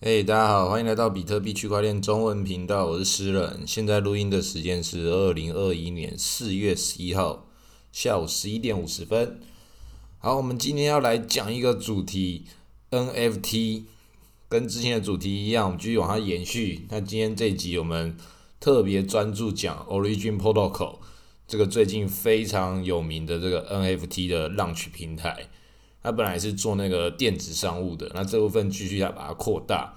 嘿、大家好，欢迎来到比特币区块链中文频道，我是诗人。现在录音的时间是二零二一年四月十一号下午十一点五十分。好，我们今天要来讲一个主题，NFT，跟之前的主题一样，我们继续往下延续。那今天这一集我们特别专注讲 Origin Protocol 这个最近非常有名的这个 NFT 的 launch 平台。它本来是做那个电子商务的，那这部分继续要把它扩大，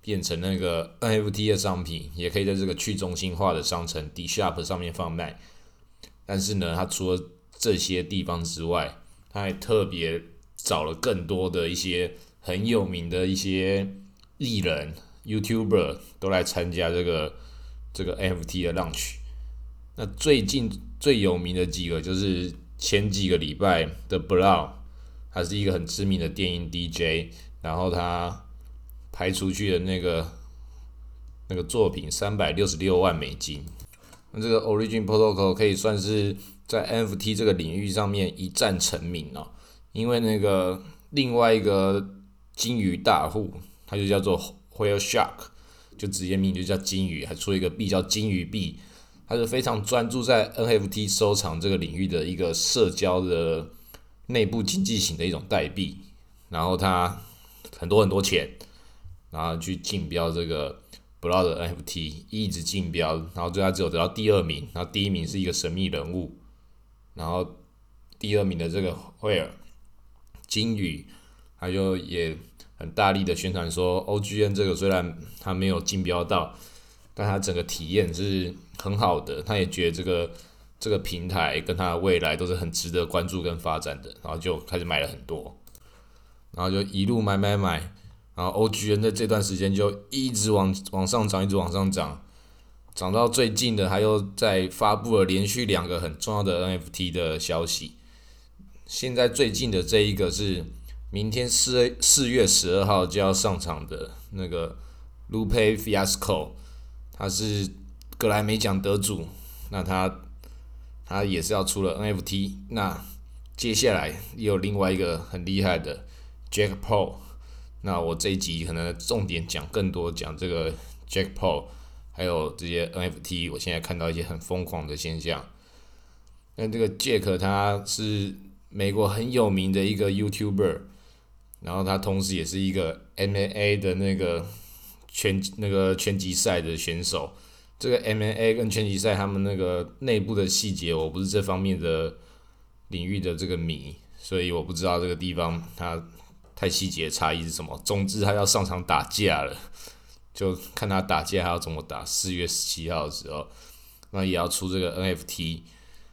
变成那个 NFT 的商品，也可以在这个去中心化的商城 D Shop 上面贩卖。但是呢，它除了这些地方之外，它还特别找了更多的一些很有名的一些艺人、YouTuber 都来参加这个这个 NFT 的 launch。那最近最有名的几个就是前几个礼拜的 Blau。他是一个很知名的电音 DJ，然后他拍出去的那个那个作品三百六十六万美金。那这个 Origin Protocol 可以算是在 NFT 这个领域上面一战成名哦，因为那个另外一个金鱼大户，他就叫做 Whale Shark，就直接名就叫金鱼，还出一个币叫金鱼币，他是非常专注在 NFT 收藏这个领域的一个社交的。内部经济型的一种代币，然后它很多很多钱，然后去竞标这个 b l o 的 NFT，一直竞标，然后最后只有得到第二名，然后第一名是一个神秘人物，然后第二名的这个惠尔金宇，他就也很大力的宣传说，OGN 这个虽然他没有竞标到，但他整个体验是很好的，他也觉得这个。这个平台跟它的未来都是很值得关注跟发展的，然后就开始买了很多，然后就一路买买买，然后 OGN 在这段时间就一直往往上涨，一直往上涨，涨到最近的，他又在发布了连续两个很重要的 NFT 的消息。现在最近的这一个是明天四四月十二号就要上场的那个 Lupe Fiasco，他是格莱美奖得主，那他。他也是要出了 NFT，那接下来又有另外一个很厉害的 Jack Paul，那我这一集可能重点讲更多讲这个 Jack Paul，还有这些 NFT，我现在看到一些很疯狂的现象。那这个 Jack 他是美国很有名的一个 YouTuber，然后他同时也是一个 MMA 的那个拳那个拳击赛的选手。这个 MMA 跟拳击赛，他们那个内部的细节，我不是这方面的领域的这个迷，所以我不知道这个地方它太细节差异是什么。总之，他要上场打架了，就看他打架还要怎么打。四月十七号的时候，那也要出这个 NFT，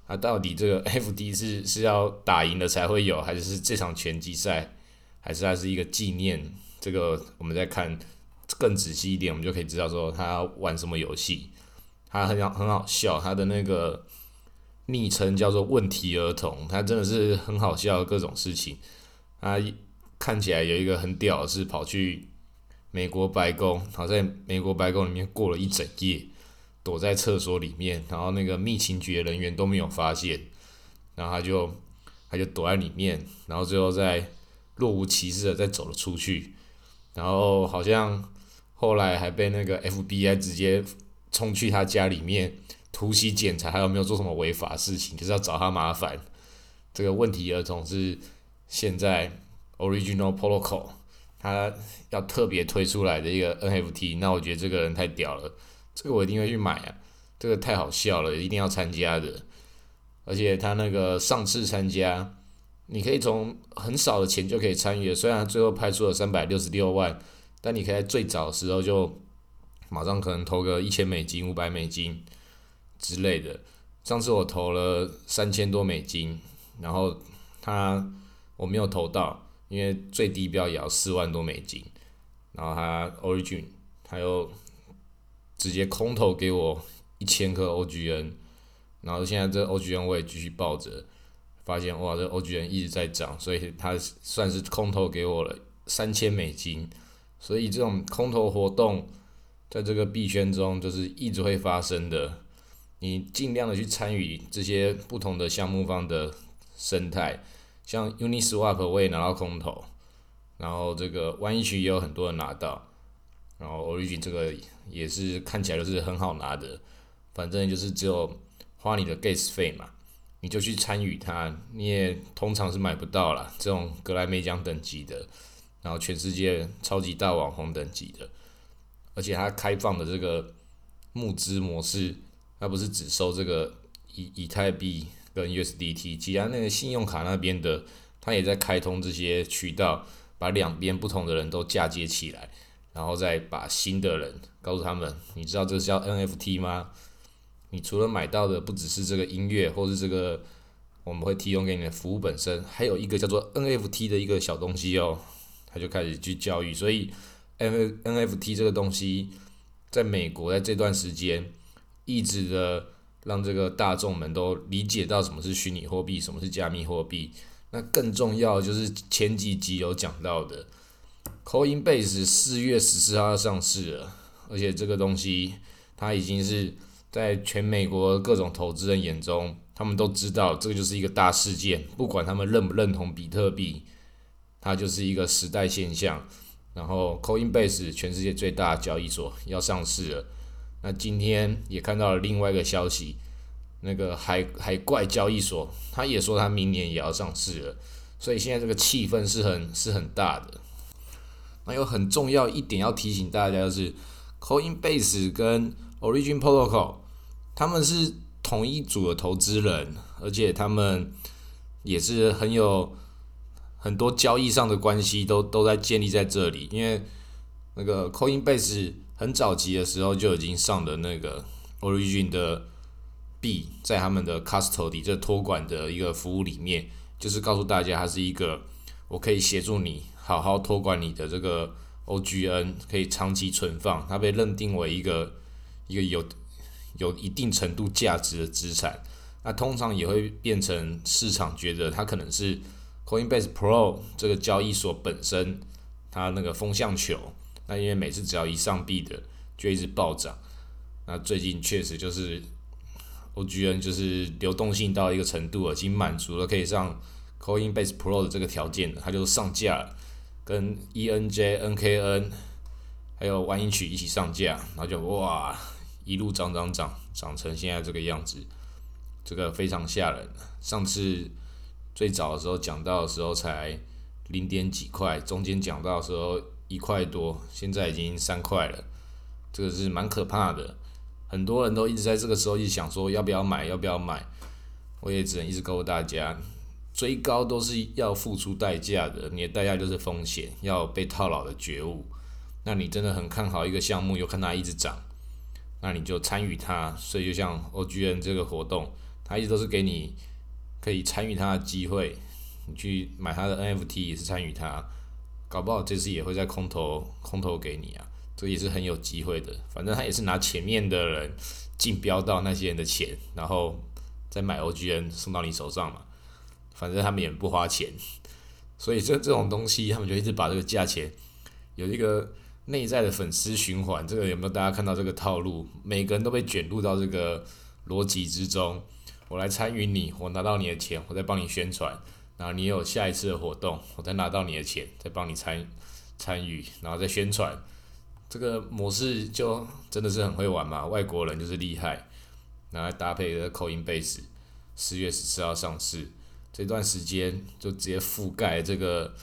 那，到底这个 NFT 是是要打赢了才会有，还是是这场拳击赛，还是它是一个纪念？这个我们再看更仔细一点，我们就可以知道说他玩什么游戏。他很好很好笑，他的那个昵称叫做“问题儿童”，他真的是很好笑各种事情。他看起来有一个很屌，是跑去美国白宫，好在美国白宫里面过了一整夜，躲在厕所里面，然后那个密情局的人员都没有发现，然后他就他就躲在里面，然后最后再若无其事的再走了出去，然后好像后来还被那个 FBI 直接。冲去他家里面突袭检查，还有没有做什么违法事情，就是要找他麻烦。这个问题儿童是现在 Original Protocol 他要特别推出来的一个 NFT，那我觉得这个人太屌了，这个我一定会去买啊！这个太好笑了，一定要参加的。而且他那个上次参加，你可以从很少的钱就可以参与，虽然最后拍出了三百六十六万，但你可以在最早的时候就。马上可能投个一千美金、五百美金之类的。上次我投了三千多美金，然后他我没有投到，因为最低标也要四万多美金。然后他 Origin 他又直接空投给我一千颗 OGN，然后现在这 OGN 我也继续抱着，发现哇，这 OGN 一直在涨，所以他算是空投给我了三千美金。所以这种空投活动。在这个币圈中，就是一直会发生的。你尽量的去参与这些不同的项目方的生态，像 Uniswap 我也拿到空投，然后这个 One 也有很多人拿到。然后 Origin 这个也是看起来就是很好拿的，反正就是只有花你的 gas 费嘛，你就去参与它，你也通常是买不到啦，这种格莱美奖等级的，然后全世界超级大网红等级的，而且它开放的这个募资模式，它不是只收这个以以太币跟 USDT，其他那个信用卡那边的，它也在开通这些渠道，把两边不同的人都嫁接起来。然后再把新的人告诉他们，你知道这是叫 NFT 吗？你除了买到的不只是这个音乐，或是这个我们会提供给你的服务本身，还有一个叫做 NFT 的一个小东西哦。他就开始去教育，所以 N NFT 这个东西在美国在这段时间一直的让这个大众们都理解到什么是虚拟货币，什么是加密货币。那更重要就是前几集有讲到的。Coinbase 四月十四号要上市了，而且这个东西它已经是在全美国各种投资人眼中，他们都知道这个就是一个大事件，不管他们认不认同比特币，它就是一个时代现象。然后 Coinbase 全世界最大的交易所要上市了，那今天也看到了另外一个消息，那个海海怪交易所，他也说他明年也要上市了，所以现在这个气氛是很是很大的。那有很重要一点要提醒大家的是，Coinbase 跟 Origin Protocol，他们是同一组的投资人，而且他们也是很有很多交易上的关系都都在建立在这里。因为那个 Coinbase 很早期的时候就已经上的那个 Origin 的币，在他们的 Custody 这托管的一个服务里面，就是告诉大家它是一个我可以协助你。好好托管你的这个 OGN，可以长期存放，它被认定为一个一个有有一定程度价值的资产。那通常也会变成市场觉得它可能是 Coinbase Pro 这个交易所本身它那个风向球。那因为每次只要一上币的就一直暴涨。那最近确实就是 OGN 就是流动性到一个程度，已经满足了可以上 Coinbase Pro 的这个条件，它就上架了。跟 ENJ、NKN 还有万音曲一起上架，然后就哇，一路涨涨涨，涨成现在这个样子，这个非常吓人。上次最早的时候讲到的时候才零点几块，中间讲到的时候一块多，现在已经三块了，这个是蛮可怕的。很多人都一直在这个时候一直想说要不要买，要不要买，我也只能一直告诉大家。追高都是要付出代价的，你的代价就是风险，要被套牢的觉悟。那你真的很看好一个项目，又看它一直涨，那你就参与它。所以就像 OGN 这个活动，它一直都是给你可以参与它的机会。你去买它的 NFT 也是参与它，搞不好这次也会在空投空投给你啊，这也是很有机会的。反正他也是拿前面的人竞标到那些人的钱，然后再买 OGN 送到你手上嘛。反正他们也不花钱，所以这这种东西，他们就一直把这个价钱有一个内在的粉丝循环。这个有没有大家看到这个套路？每个人都被卷入到这个逻辑之中。我来参与你，我拿到你的钱，我再帮你宣传，然后你有下一次的活动，我再拿到你的钱，再帮你参参与，然后再宣传。这个模式就真的是很会玩嘛？外国人就是厉害，拿来搭配的口音 base，四月十四号上市。这段时间就直接覆盖这个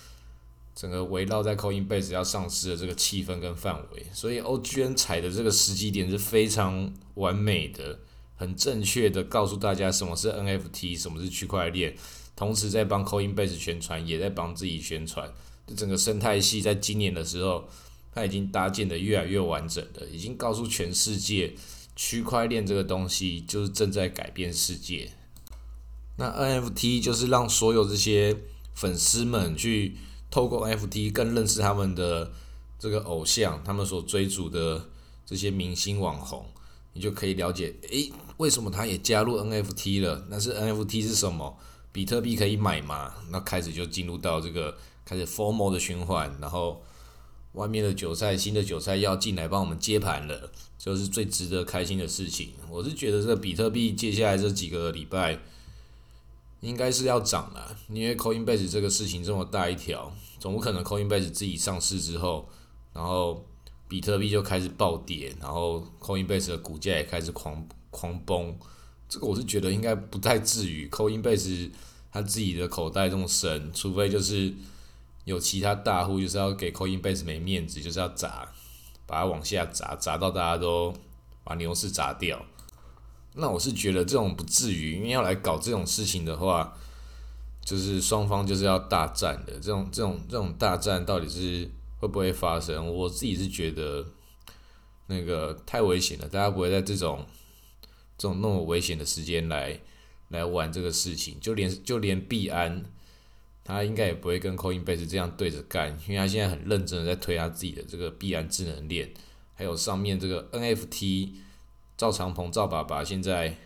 整个围绕在 Coinbase 要上市的这个气氛跟范围，所以 OGN 踩的这个时机点是非常完美的，很正确的告诉大家什么是 NFT，什么是区块链，同时在帮 Coinbase 宣传，也在帮自己宣传。这整个生态系在今年的时候，它已经搭建的越来越完整的，已经告诉全世界，区块链这个东西就是正在改变世界。那 NFT 就是让所有这些粉丝们去透过 NFT 更认识他们的这个偶像，他们所追逐的这些明星网红，你就可以了解，诶，为什么他也加入 NFT 了？那是 NFT 是什么？比特币可以买吗？那开始就进入到这个开始 formal 的循环，然后外面的韭菜、新的韭菜要进来帮我们接盘了，就是最值得开心的事情。我是觉得这比特币接下来这几个礼拜。应该是要涨了，因为 Coinbase 这个事情这么大一条，总不可能 Coinbase 自己上市之后，然后比特币就开始暴跌，然后 Coinbase 的股价也开始狂狂崩。这个我是觉得应该不太至于，Coinbase 他自己的口袋这么深，除非就是有其他大户就是要给 Coinbase 没面子，就是要砸，把它往下砸，砸到大家都把牛市砸掉。那我是觉得这种不至于，因为要来搞这种事情的话，就是双方就是要大战的。这种这种这种大战到底是会不会发生？我自己是觉得那个太危险了，大家不会在这种这种那么危险的时间来来玩这个事情。就连就连币安，他应该也不会跟 Coinbase 这样对着干，因为他现在很认真的在推他自己的这个币安智能链，还有上面这个 NFT。赵长鹏赵爸爸现在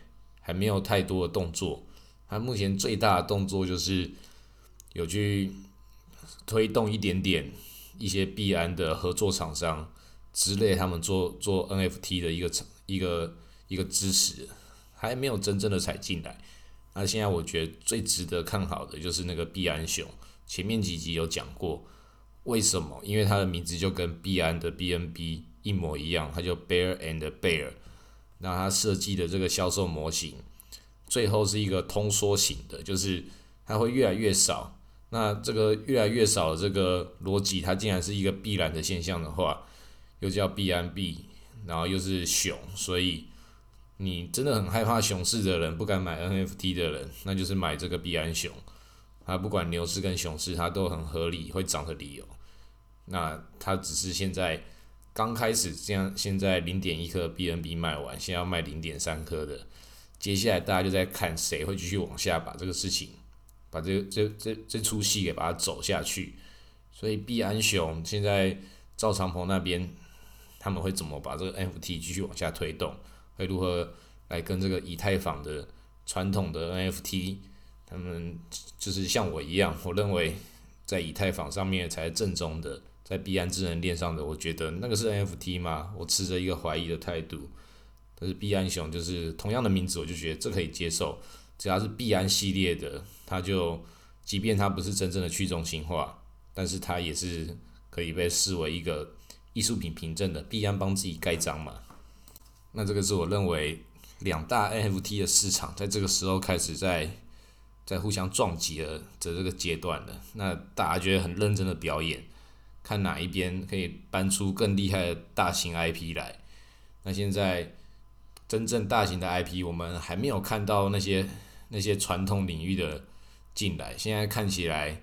还没有太多的动作，他目前最大的动作就是有去推动一点点一些币安的合作厂商之类，他们做做 NFT 的一个一个一个支持，还没有真正的踩进来。那现在我觉得最值得看好的就是那个币安熊，前面几集有讲过，为什么？因为它的名字就跟币安的 BNB 一模一样，它叫 Bear and Bear。那它设计的这个销售模型，最后是一个通缩型的，就是它会越来越少。那这个越来越少的这个逻辑，它竟然是一个必然的现象的话，又叫必然币，然后又是熊，所以你真的很害怕熊市的人，不敢买 NFT 的人，那就是买这个必然熊。它不管牛市跟熊市，它都很合理会涨的理由。那它只是现在。刚开始这样，现在零点一颗 BNB 卖完，现在要卖零点三颗的，接下来大家就在看谁会继续往下把这个事情，把这这这这出戏给把它走下去。所以币安熊现在赵长鹏那边他们会怎么把这个 NFT 继续往下推动？会如何来跟这个以太坊的传统的 NFT，他们就是像我一样，我认为在以太坊上面才是正宗的。在币安智能链上的，我觉得那个是 NFT 吗？我持着一个怀疑的态度。但是币安熊就是同样的名字，我就觉得这可以接受。只要是币安系列的，它就即便它不是真正的去中心化，但是它也是可以被视为一个艺术品凭证的。币安帮自己盖章嘛。那这个是我认为两大 NFT 的市场在这个时候开始在在互相撞击的的这个阶段了。那大家觉得很认真的表演。看哪一边可以搬出更厉害的大型 IP 来？那现在真正大型的 IP，我们还没有看到那些那些传统领域的进来。现在看起来，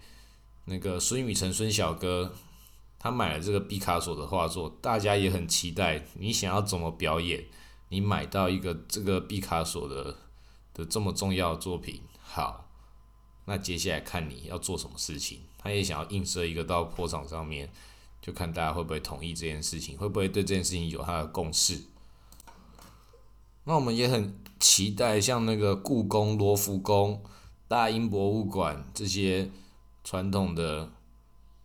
那个孙宇晨孙小哥他买了这个毕卡索的画作，大家也很期待。你想要怎么表演？你买到一个这个毕卡索的的这么重要的作品，好，那接下来看你要做什么事情。他也想要映射一个到坡场上面，就看大家会不会同意这件事情，会不会对这件事情有他的共识。那我们也很期待像那个故宫、罗浮宫、大英博物馆这些传统的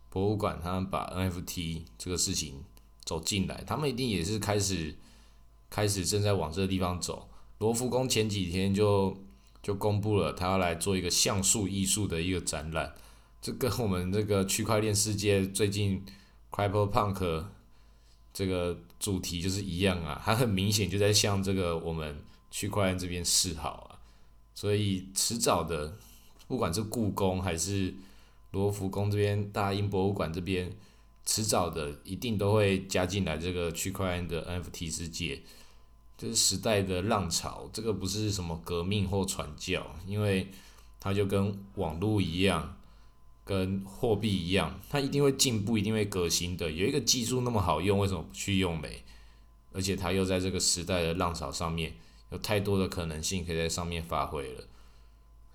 博物馆，他们把 NFT 这个事情走进来，他们一定也是开始开始正在往这个地方走。罗浮宫前几天就就公布了，他要来做一个像素艺术的一个展览。这跟我们这个区块链世界最近 CryptoPunk 这个主题就是一样啊，它很明显就在向这个我们区块链这边示好啊，所以迟早的，不管是故宫还是罗浮宫这边、大英博物馆这边，迟早的一定都会加进来这个区块链的 NFT 世界，这是时代的浪潮，这个不是什么革命或传教，因为它就跟网络一样。跟货币一样，它一定会进步，一定会革新的。有一个技术那么好用，为什么不去用没？而且它又在这个时代的浪潮上面，有太多的可能性可以在上面发挥了。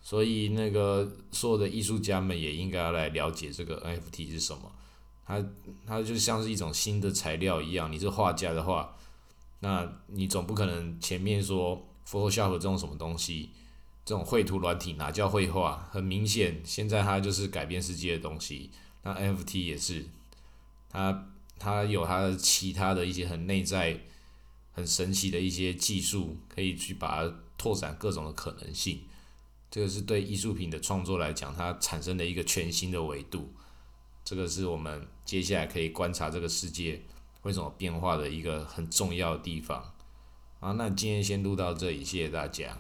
所以那个所有的艺术家们也应该要来了解这个 NFT 是什么。它它就像是一种新的材料一样。你是画家的话，那你总不可能前面说 Photoshop 这种什么东西。这种绘图软体哪叫绘画？很明显，现在它就是改变世界的东西。那 NFT 也是，它它有它的其他的一些很内在、很神奇的一些技术，可以去把它拓展各种的可能性。这个是对艺术品的创作来讲，它产生的一个全新的维度。这个是我们接下来可以观察这个世界为什么变化的一个很重要的地方。啊，那今天先录到这里，谢谢大家。